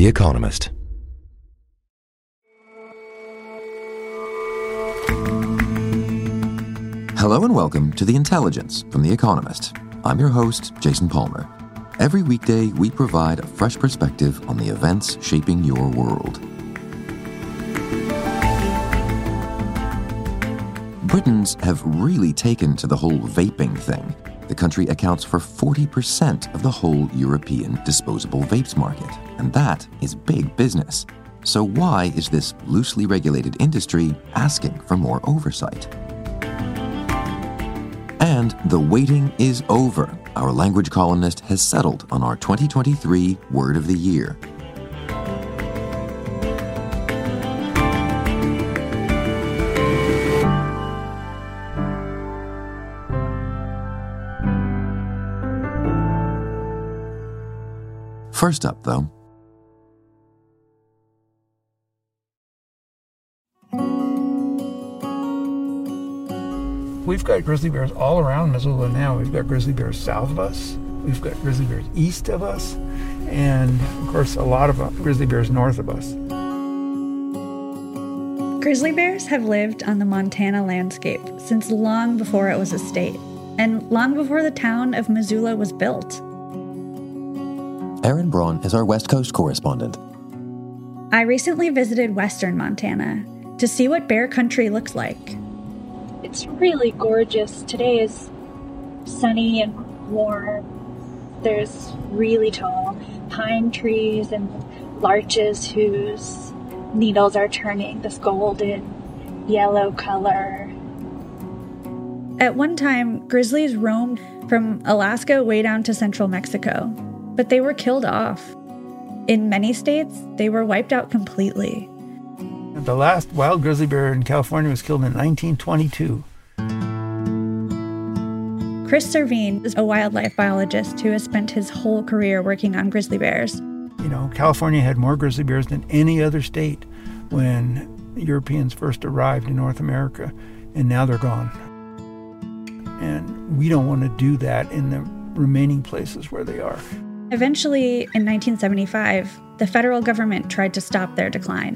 The Economist. Hello and welcome to The Intelligence from The Economist. I'm your host, Jason Palmer. Every weekday, we provide a fresh perspective on the events shaping your world. Britons have really taken to the whole vaping thing. The country accounts for 40% of the whole European disposable vapes market, and that is big business. So, why is this loosely regulated industry asking for more oversight? And the waiting is over. Our language columnist has settled on our 2023 Word of the Year. First up, though, We've got grizzly bears all around Missoula now. We've got grizzly bears south of us. We've got grizzly bears east of us. And of course, a lot of uh, grizzly bears north of us. Grizzly bears have lived on the Montana landscape since long before it was a state, and long before the town of Missoula was built. Erin Braun is our West Coast correspondent. I recently visited western Montana to see what bear country looks like. It's really gorgeous. Today is sunny and warm. There's really tall pine trees and larches whose needles are turning this golden yellow color. At one time, grizzlies roamed from Alaska way down to central Mexico, but they were killed off. In many states, they were wiped out completely. The last wild grizzly bear in California was killed in 1922. Chris Servheen is a wildlife biologist who has spent his whole career working on grizzly bears. You know, California had more grizzly bears than any other state when Europeans first arrived in North America, and now they're gone. And we don't want to do that in the remaining places where they are. Eventually, in 1975, the federal government tried to stop their decline.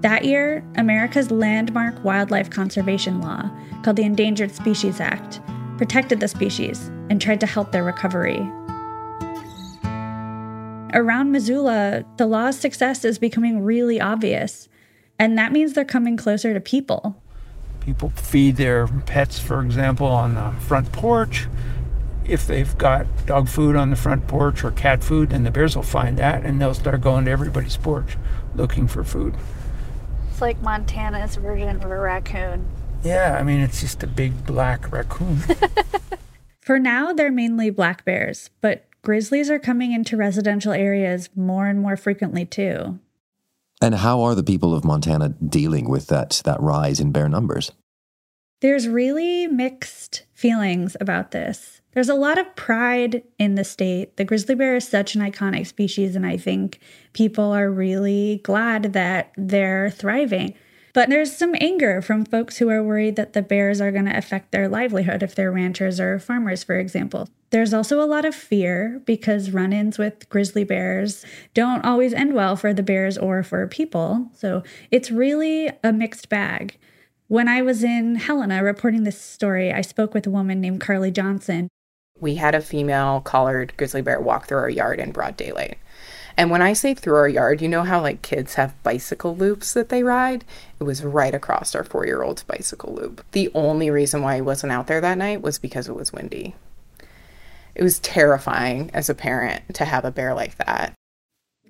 That year, America's landmark wildlife conservation law, called the Endangered Species Act, protected the species and tried to help their recovery. Around Missoula, the law's success is becoming really obvious, and that means they're coming closer to people. People feed their pets, for example, on the front porch. If they've got dog food on the front porch or cat food, then the bears will find that and they'll start going to everybody's porch looking for food. It's like Montana's version of a raccoon. Yeah, I mean, it's just a big black raccoon. For now, they're mainly black bears, but grizzlies are coming into residential areas more and more frequently too. And how are the people of Montana dealing with that, that rise in bear numbers? There's really mixed feelings about this. There's a lot of pride in the state. The grizzly bear is such an iconic species, and I think people are really glad that they're thriving. But there's some anger from folks who are worried that the bears are going to affect their livelihood if they're ranchers or farmers, for example. There's also a lot of fear because run ins with grizzly bears don't always end well for the bears or for people. So it's really a mixed bag. When I was in Helena reporting this story, I spoke with a woman named Carly Johnson. We had a female collared grizzly bear walk through our yard in broad daylight. And when I say through our yard, you know how like kids have bicycle loops that they ride? It was right across our four year old's bicycle loop. The only reason why he wasn't out there that night was because it was windy. It was terrifying as a parent to have a bear like that.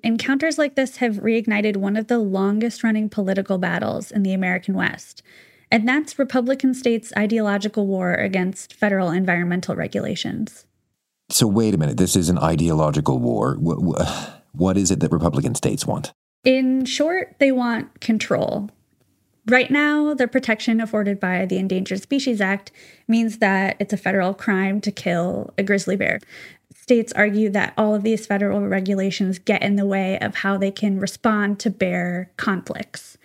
Encounters like this have reignited one of the longest running political battles in the American West, and that's Republican states' ideological war against federal environmental regulations. So, wait a minute. This is an ideological war. What is it that Republican states want? In short, they want control. Right now, the protection afforded by the Endangered Species Act means that it's a federal crime to kill a grizzly bear. States argue that all of these federal regulations get in the way of how they can respond to bear conflicts.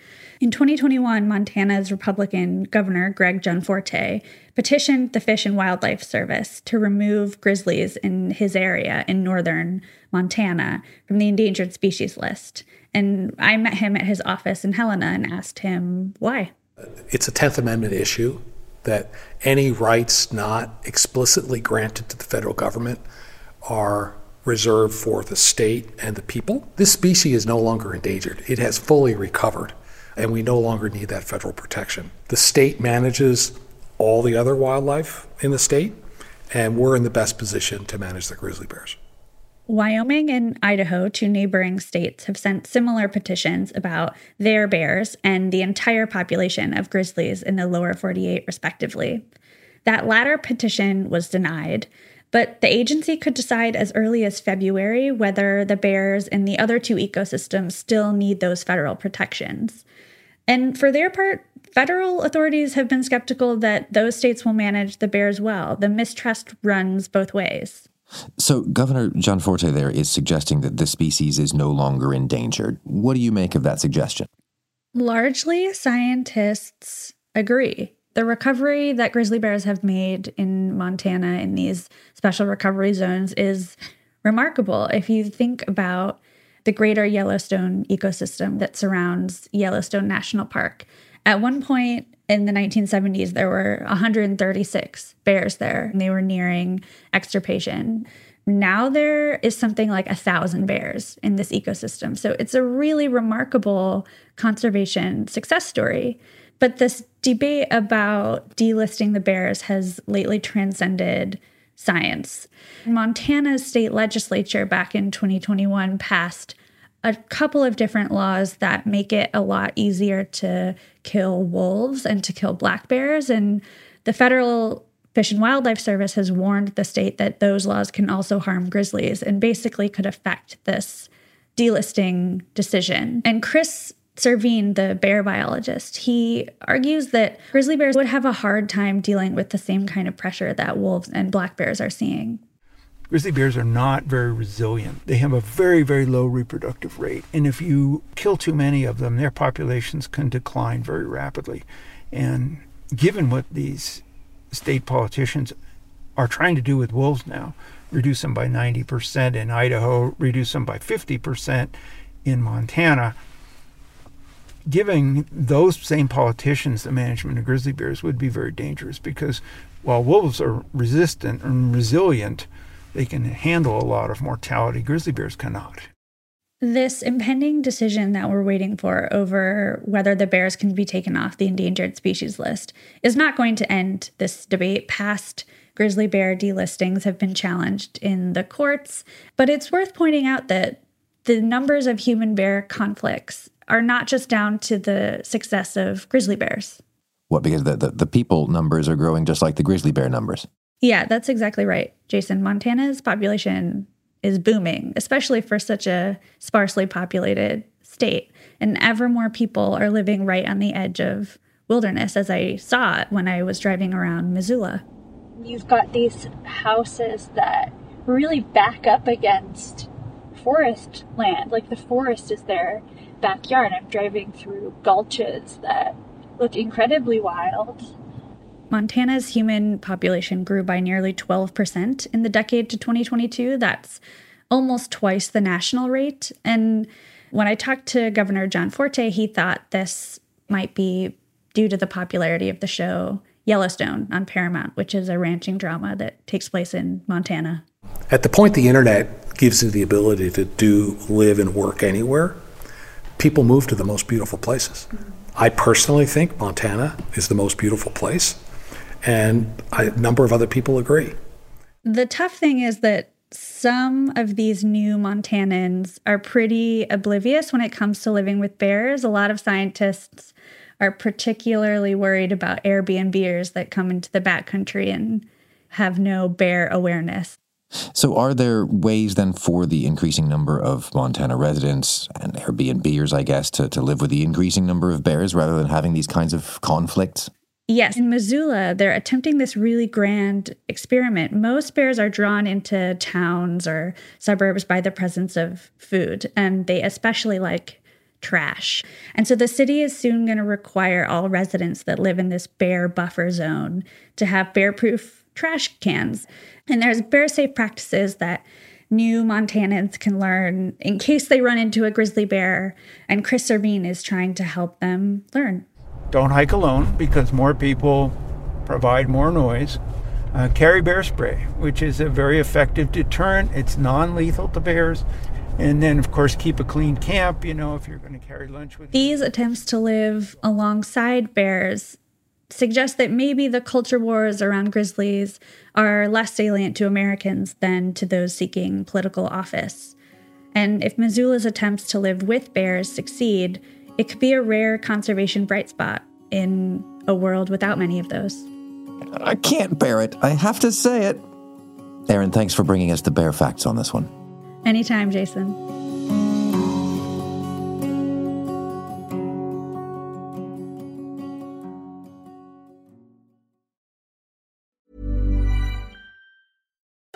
In 2021, Montana's Republican Governor Greg Gianforte petitioned the Fish and Wildlife Service to remove grizzlies in his area in northern Montana from the endangered species list. And I met him at his office in Helena and asked him why. It's a 10th Amendment issue that any rights not explicitly granted to the federal government are reserved for the state and the people. This species is no longer endangered, it has fully recovered and we no longer need that federal protection. The state manages all the other wildlife in the state, and we're in the best position to manage the grizzly bears. Wyoming and Idaho, two neighboring states, have sent similar petitions about their bears and the entire population of grizzlies in the lower 48, respectively. That latter petition was denied, but the agency could decide as early as February whether the bears in the other two ecosystems still need those federal protections. And for their part, federal authorities have been skeptical that those states will manage the bears well. The mistrust runs both ways. So, Governor Gianforte there is suggesting that the species is no longer endangered. What do you make of that suggestion? Largely, scientists agree. The recovery that grizzly bears have made in Montana in these special recovery zones is remarkable. If you think about the greater Yellowstone ecosystem that surrounds Yellowstone National Park. At one point in the 1970s, there were 136 bears there, and they were nearing extirpation. Now there is something like a thousand bears in this ecosystem. So it's a really remarkable conservation success story. But this debate about delisting the bears has lately transcended science. Montana's state legislature back in 2021 passed a couple of different laws that make it a lot easier to kill wolves and to kill black bears. And the federal Fish and Wildlife Service has warned the state that those laws can also harm grizzlies and basically could affect this delisting decision. And Chris Servheen, the bear biologist, he argues that grizzly bears would have a hard time dealing with the same kind of pressure that wolves and black bears are seeing. Grizzly bears are not very resilient. They have a very, very low reproductive rate. And if you kill too many of them, their populations can decline very rapidly. And given what these state politicians are trying to do with wolves now, reduce them by 90% in Idaho, reduce them by 50% in Montana, giving those same politicians the management of grizzly bears would be very dangerous because while wolves are resistant and resilient, they can handle a lot of mortality. Grizzly bears cannot. This impending decision that we're waiting for over whether the bears can be taken off the endangered species list is not going to end this debate. Past grizzly bear delistings have been challenged in the courts, but it's worth pointing out that the numbers of human bear conflicts are not just down to the success of grizzly bears. What, because the, the, the, people numbers are growing just like the grizzly bear numbers? Yeah, that's exactly right, Jason. Montana's population is booming, especially for such a sparsely populated state. And ever more people are living right on the edge of wilderness, as I saw it when I was driving around Missoula. You've got these houses that really back up against forest land, like the forest is their backyard. I'm driving through gulches that look incredibly wild. Montana's human population grew by nearly 12% in the decade to 2022. That's almost twice the national rate. And when I talked to Governor Gianforte, he thought this might be due to the popularity of the show Yellowstone on Paramount, which is a ranching drama that takes place in Montana. At the point the internet gives you the ability to do, live, and work anywhere, people move to the most beautiful places. I personally think Montana is the most beautiful place, and a number of other people agree. The tough thing is that some of these new Montanans are pretty oblivious when it comes to living with bears. A lot of scientists are particularly worried about Airbnbers that come into the backcountry and have no bear awareness. So, are there ways then for the increasing number of Montana residents and Airbnbers, I guess, to, to live with the increasing number of bears rather than having these kinds of conflicts? Yes, in Missoula, they're attempting this really grand experiment. Most bears are drawn into towns or suburbs by the presence of food, and they especially like trash. And so the city is soon going to require all residents that live in this bear buffer zone to have bear proof trash cans. And there's bear safe practices that new Montanans can learn in case they run into a grizzly bear. And Chris Servheen is trying to help them learn. Don't hike alone because more people provide more noise. Uh, carry bear spray, which is a very effective deterrent. It's non lethal to bears. And then, of course, keep a clean camp, you know, if you're going to carry lunch with These you. attempts to live alongside bears suggest that maybe the culture wars around grizzlies are less salient to Americans than to those seeking political office. And if Missoula's attempts to live with bears succeed, it could be a rare conservation bright spot in a world without many of those. I can't bear it. I have to say it. Aaron, thanks for bringing us the bear facts on this one. Anytime, Jason.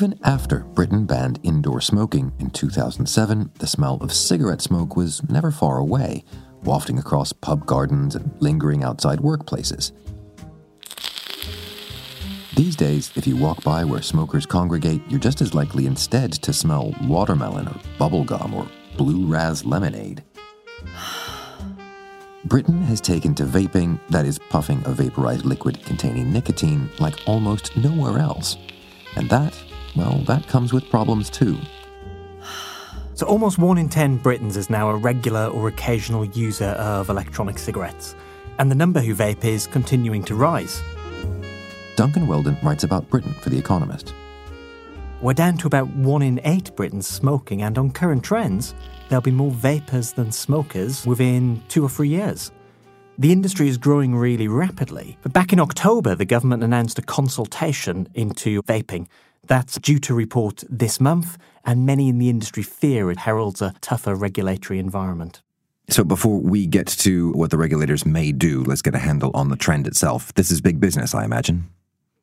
Even after Britain banned indoor smoking in 2007, the smell of cigarette smoke was never far away, wafting across pub gardens and lingering outside workplaces. These days, if you walk by where smokers congregate, you're just as likely instead to smell watermelon or bubblegum or blue raz lemonade. Britain has taken to vaping, that is, puffing a vaporized liquid containing nicotine, like almost nowhere else. And that well, that comes with problems too. So, almost one in 10 Britons is now a regular or occasional user of electronic cigarettes, and the number who vape is continuing to rise. Duncan Weldon writes about Britain for The Economist. We're down to about one in eight Britons smoking, and on current trends, there'll be more vapers than smokers within two or three years. The industry is growing really rapidly, but back in October, the government announced a consultation into vaping that's due to report this month, and many in the industry fear it heralds a tougher regulatory environment. So, before we get to what the regulators may do, let's get a handle on the trend itself. This is big business, I imagine.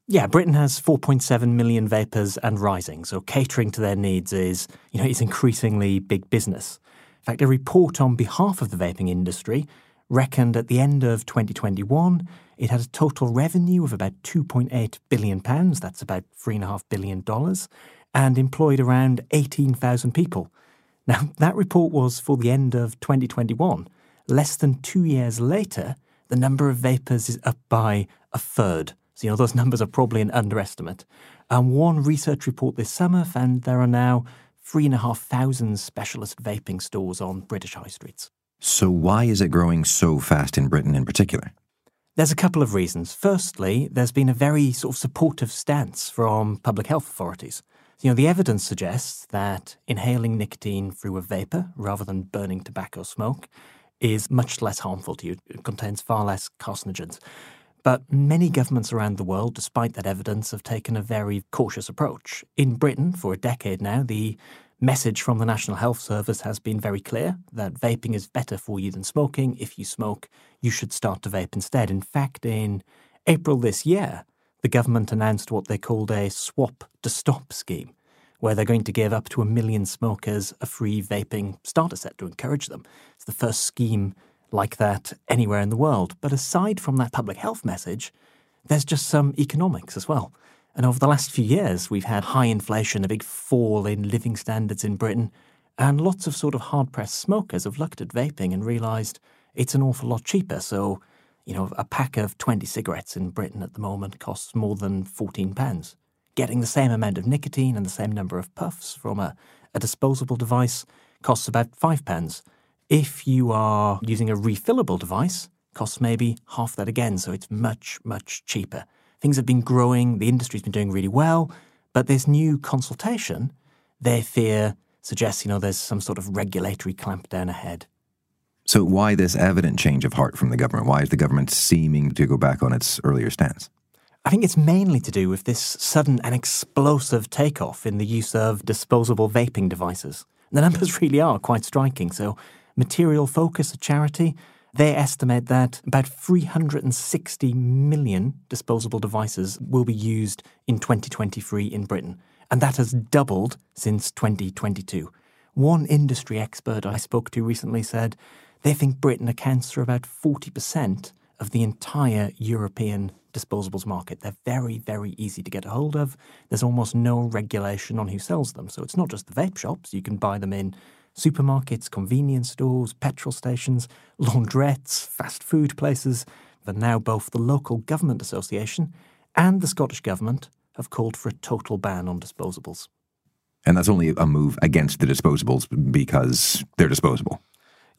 Yeah, Britain has 4.7 million vapers and rising, so catering to their needs is, you know, is increasingly big business. In fact, a report on behalf of the vaping industry reckoned at the end of 2021 it had a total revenue of about £2.8 billion, that's about $3.5 billion, and employed around 18,000 people. Now, that report was for the end of 2021. Less than two years later, the number of vapers is up by a third. So, you know, those numbers are probably an underestimate. And one research report this summer found there are now 3,500 specialist vaping stores on British high streets. So, why is it growing so fast in Britain in particular? There's a couple of reasons. Firstly, there's been a very sort of supportive stance from public health authorities. You know, the evidence suggests that inhaling nicotine through a vapor rather than burning tobacco smoke is much less harmful to you. It contains far less carcinogens. But many governments around the world, despite that evidence, have taken a very cautious approach. In Britain, for a decade now, the message from the National Health Service has been very clear that vaping is better for you than smoking. If you smoke, you should start to vape instead. In fact, in April this year, the government announced what they called a swap to stop scheme, where they're going to give up to a million smokers a free vaping starter set to encourage them. It's the first scheme like that anywhere in the world. But aside from that public health message, there's just some economics as well. And over the last few years, we've had high inflation, a big fall in living standards in Britain, and lots of sort of hard pressed smokers have looked at vaping and realised it's an awful lot cheaper. So, you know, a pack of 20 cigarettes in Britain at the moment costs more than 14 pence. Getting the same amount of nicotine and the same number of puffs from a, a disposable device costs about 5 pence. If you are using a refillable device, costs maybe half that again, so it's much, much cheaper. Things have been growing, the industry's been doing really well, but this new consultation, their fear suggests, you know, there's some sort of regulatory clampdown ahead. So, why this evident change of heart from the government? Why is the government seeming to go back on its earlier stance? I think it's mainly to do with this sudden and explosive takeoff in the use of disposable vaping devices. The numbers really are quite striking. So, Material Focus, a charity, they estimate that about 360 million disposable devices will be used in 2023 in Britain, and that has doubled since 2022. One industry expert I spoke to recently said they think Britain accounts for about 40% of the entire European disposables market. They're very, very easy to get a hold of. There's almost no regulation on who sells them. So it's not just the vape shops, you can buy them in supermarkets, convenience stores, petrol stations, laundrettes, fast food places. But now both the local government association and the Scottish government have called for a total ban on disposables. And that's only a move against the disposables because they're disposable.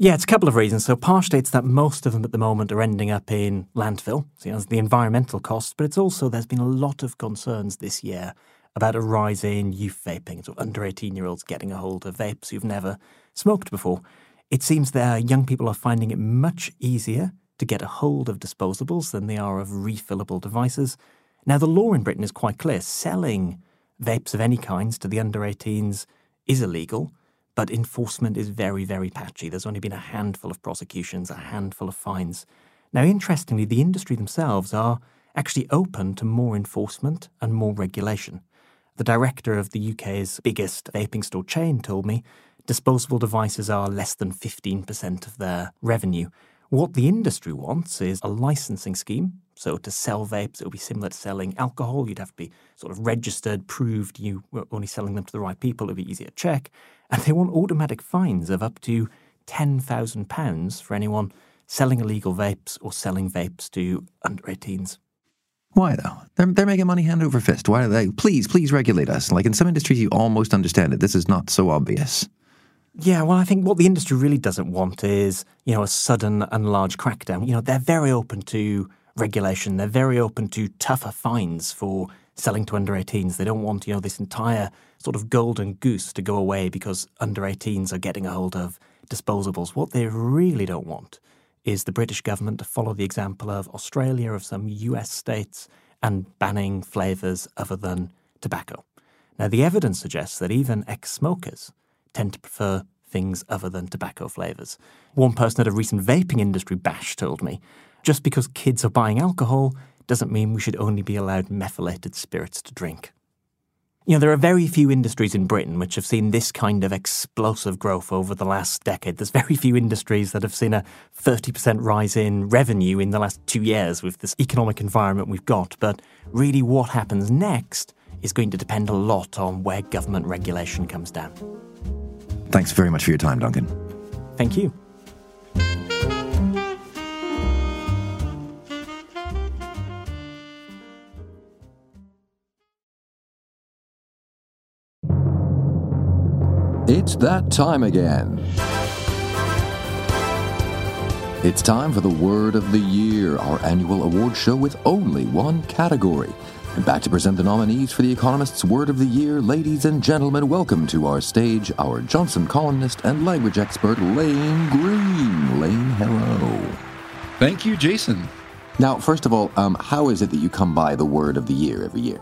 Yeah, it's a couple of reasons. So, partially it's that most of them at the moment are ending up in landfill, so you know, the environmental costs, but it's also there's been a lot of concerns this year about a rise in youth vaping, so under 18 year olds getting a hold of vapes who've never smoked before. It seems that young people are finding it much easier to get a hold of disposables than they are of refillable devices. Now, the law in Britain is quite clear selling vapes of any kinds to the under 18s is illegal but enforcement is very, very patchy. There's only been a handful of prosecutions, a handful of fines. Now, interestingly, the industry themselves are actually open to more enforcement and more regulation. The director of the UK's biggest vaping store chain told me disposable devices are less than 15% of their revenue. What the industry wants is a licensing scheme. So to sell vapes, it would be similar to selling alcohol. You'd have to be sort of registered, proved you were only selling them to the right people. It would be easier to check and they want automatic fines of up to £10,000 for anyone selling illegal vapes or selling vapes to under 18s. Why though? They're, they're making money hand over fist. Why are they? Please, please regulate us. Like in some industries, you almost understand it. This is not so obvious. Yeah, well, I think what the industry really doesn't want is, you know, a sudden and large crackdown. You know, they're very open to regulation. They're very open to tougher fines for selling to under 18s. They don't want, you know, this entire sort of golden goose to go away because under 18s are getting a hold of disposables. What they really don't want is the British government to follow the example of Australia, of some US states, and banning flavours other than tobacco. Now, the evidence suggests that even ex smokers tend to prefer things other than tobacco flavours. One person at a recent vaping industry bash told me just because kids are buying alcohol doesn't mean we should only be allowed methylated spirits to drink. You know, there are very few industries in Britain which have seen this kind of explosive growth over the last decade. There's very few industries that have seen a 30% rise in revenue in the last two years with this economic environment we've got. But really, what happens next is going to depend a lot on where government regulation comes down. Thanks very much for your time, Duncan. Thank you. It's that time again. It's time for the Word of the Year, our annual award show with only one category. And back to present the nominees for the Economist's Word of the Year, ladies and gentlemen, welcome to our stage our Johnson columnist and language expert, Lane Greene. Lane, hello. Thank you, Jason. Now, first of all, um, how is it that you come by the Word of the Year every year?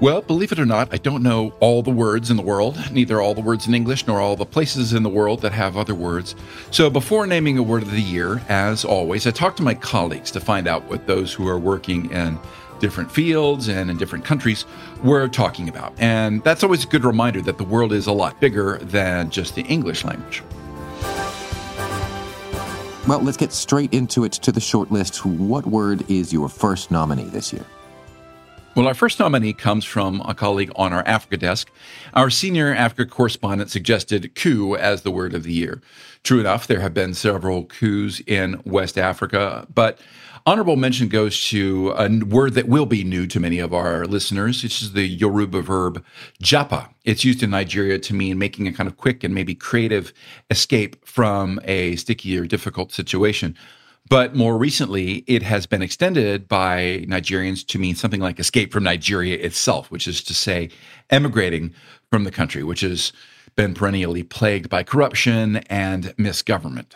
Well, believe it or not, I don't know all the words in the world, neither all the words in English nor all the places in the world that have other words. So before naming a word of the year, as always, I talk to my colleagues to find out what those who are working in different fields and in different countries were talking about. And that's always a good reminder that the world is a lot bigger than just the English language. Well, let's get straight into it to the short list. What word is your first nominee this year? Well, our first nominee comes from a colleague on our Africa desk. Our senior Africa correspondent suggested coup as the word of the year. True enough, there have been several coups in West Africa, but honorable mention goes to a word that will be new to many of our listeners. Is the Yoruba verb japa. It's used in Nigeria to mean making a kind of quick and maybe creative escape from a sticky or difficult situation. But more recently, it has been extended by Nigerians to mean something like escape from Nigeria itself, which is to say, emigrating from the country, which has been perennially plagued by corruption and misgovernment.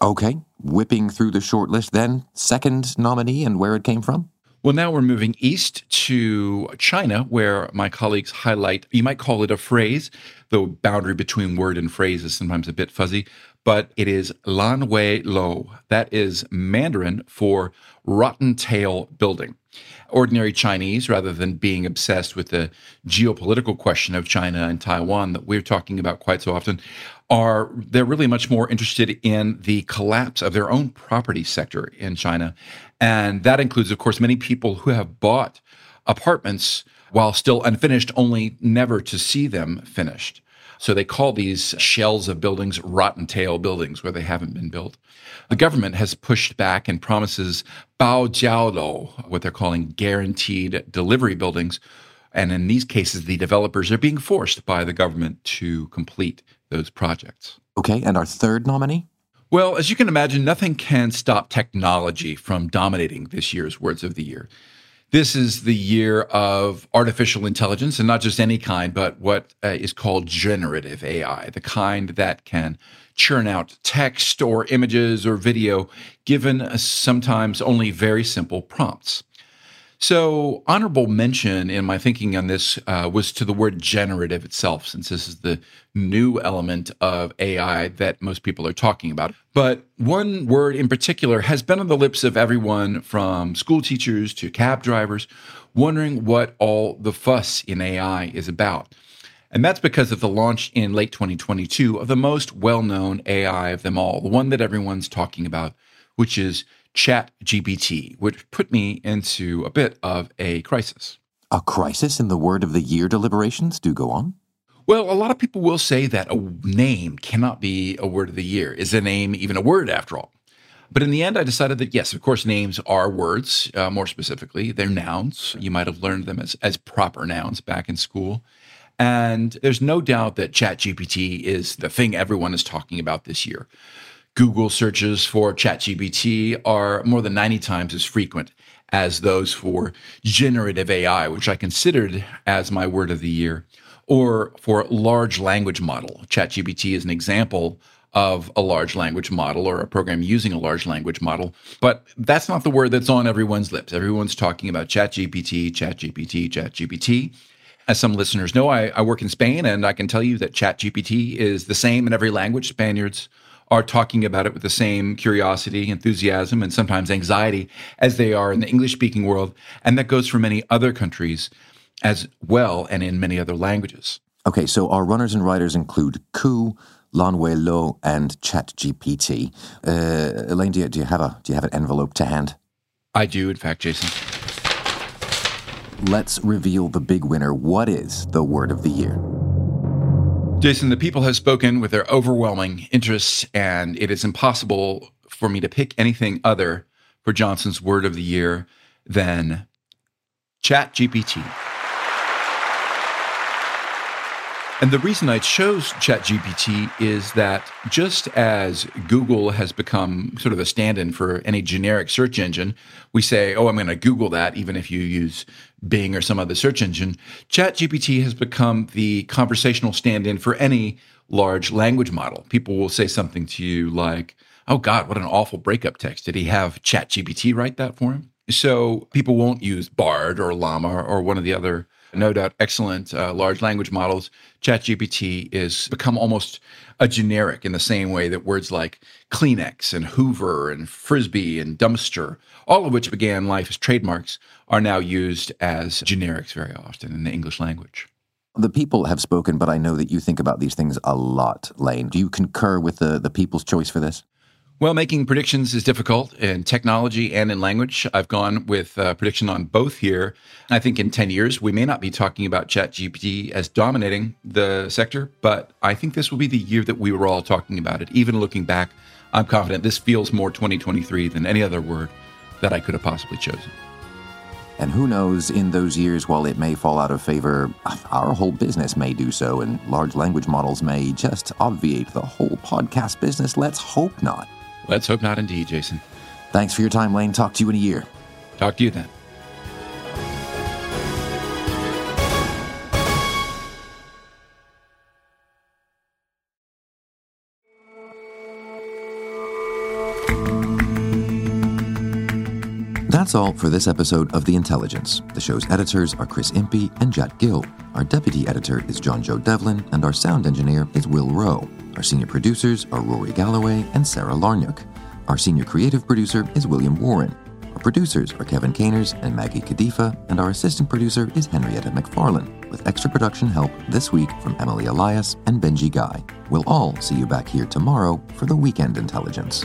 Okay, whipping through the short list then. Second nominee and where it came from? Well, now we're moving east to China, where my colleagues highlight, you might call it a phrase. The boundary between word and phrase is sometimes a bit fuzzy, but it is Lan Wei Lo. That is Mandarin for rotten tail building. Ordinary Chinese, rather than being obsessed with the geopolitical question of China and Taiwan that we're talking about quite so often, are they're really much more interested in the collapse of their own property sector in China. And that includes, of course, many people who have bought apartments while still unfinished, only never to see them finished. So they call these shells of buildings rotten tail buildings where they haven't been built. The government has pushed back and promises bao jiao what they're calling guaranteed delivery buildings. And in these cases, the developers are being forced by the government to complete those projects. Okay, and our third nominee? Well, as you can imagine, nothing can stop technology from dominating this year's Words of the Year. This is the year of artificial intelligence, and not just any kind, but what uh, is called generative AI, the kind that can churn out text or images or video given uh, sometimes only very simple prompts. So, honorable mention in my thinking on this uh, was to the word generative itself, since this is the new element of AI that most people are talking about. But one word in particular has been on the lips of everyone from school teachers to cab drivers, wondering what all the fuss in AI is about. And that's because of the launch in late 2022 of the most well known AI of them all, the one that everyone's talking about, which is Chat GPT, which put me into a bit of a crisis. A crisis in the word of the year deliberations? Do go on. Well, a lot of people will say that a name cannot be a word of the year. Is a name even a word after all? But in the end, I decided that yes, of course, names are words. Uh, more specifically, they're nouns. You might have learned them as, as proper nouns back in school. And there's no doubt that ChatGPT is the thing everyone is talking about this year. Google searches for ChatGPT are more than 90 times as frequent as those for generative AI, which I considered as my word of the year, or for large language model. ChatGPT is an example of a large language model or a program using a large language model. But that's not the word that's on everyone's lips. Everyone's talking about ChatGPT, ChatGPT, ChatGPT. As some listeners know, I, I work in Spain and I can tell you that ChatGPT is the same in every language. Spaniards are talking about it with the same curiosity, enthusiasm, and sometimes anxiety as they are in the English speaking world. And that goes for many other countries as well and in many other languages. Okay, so our runners and riders include Coup, Lan Wei Lo, and ChatGPT. Uh, Elaine, do you, do you have a do you have an envelope to hand? I do, in fact, Jason. Let's reveal the big winner. What is the word of the year? Jason, the people have spoken with their overwhelming interests, and it is impossible for me to pick anything other for Johnson's word of the year than ChatGPT. And the reason I chose ChatGPT is that just as Google has become sort of a stand in for any generic search engine, we say, oh, I'm going to Google that, even if you use Bing or some other search engine. ChatGPT has become the conversational stand in for any large language model. People will say something to you like, oh, God, what an awful breakup text. Did he have ChatGPT write that for him? So people won't use Bard or Llama or one of the other no doubt excellent uh, large language models, ChatGPT is become almost a generic in the same way that words like Kleenex and Hoover and Frisbee and dumpster, all of which began life as trademarks, are now used as generics very often in the English language. The people have spoken, but I know that you think about these things a lot, Lane. Do you concur with the, the people's choice for this? Well, making predictions is difficult in technology and in language. I've gone with uh, prediction on both here. I think in 10 years, we may not be talking about ChatGPT as dominating the sector, but I think this will be the year that we were all talking about it. Even looking back, I'm confident this feels more 2023 than any other word that I could have possibly chosen. And who knows, in those years, while it may fall out of favor, our whole business may do so, and large language models may just obviate the whole podcast business. Let's hope not. Let's hope not indeed, Jason. Thanks for your time, Lane. Talk to you in a year. Talk to you then. That's all for this episode of The Intelligence. The show's editors are Chris Impey and Jet Gill. Our deputy editor is John Joe Devlin, and our sound engineer is Will Rowe. Our senior producers are Rory Galloway and Sarah Larnuk. Our senior creative producer is William Warren. Our producers are Kevin Caners and Maggie Kadifa, and our assistant producer is Henrietta McFarlane, with extra production help this week from Emily Elias and Benji Guy. We'll all see you back here tomorrow for the Weekend Intelligence.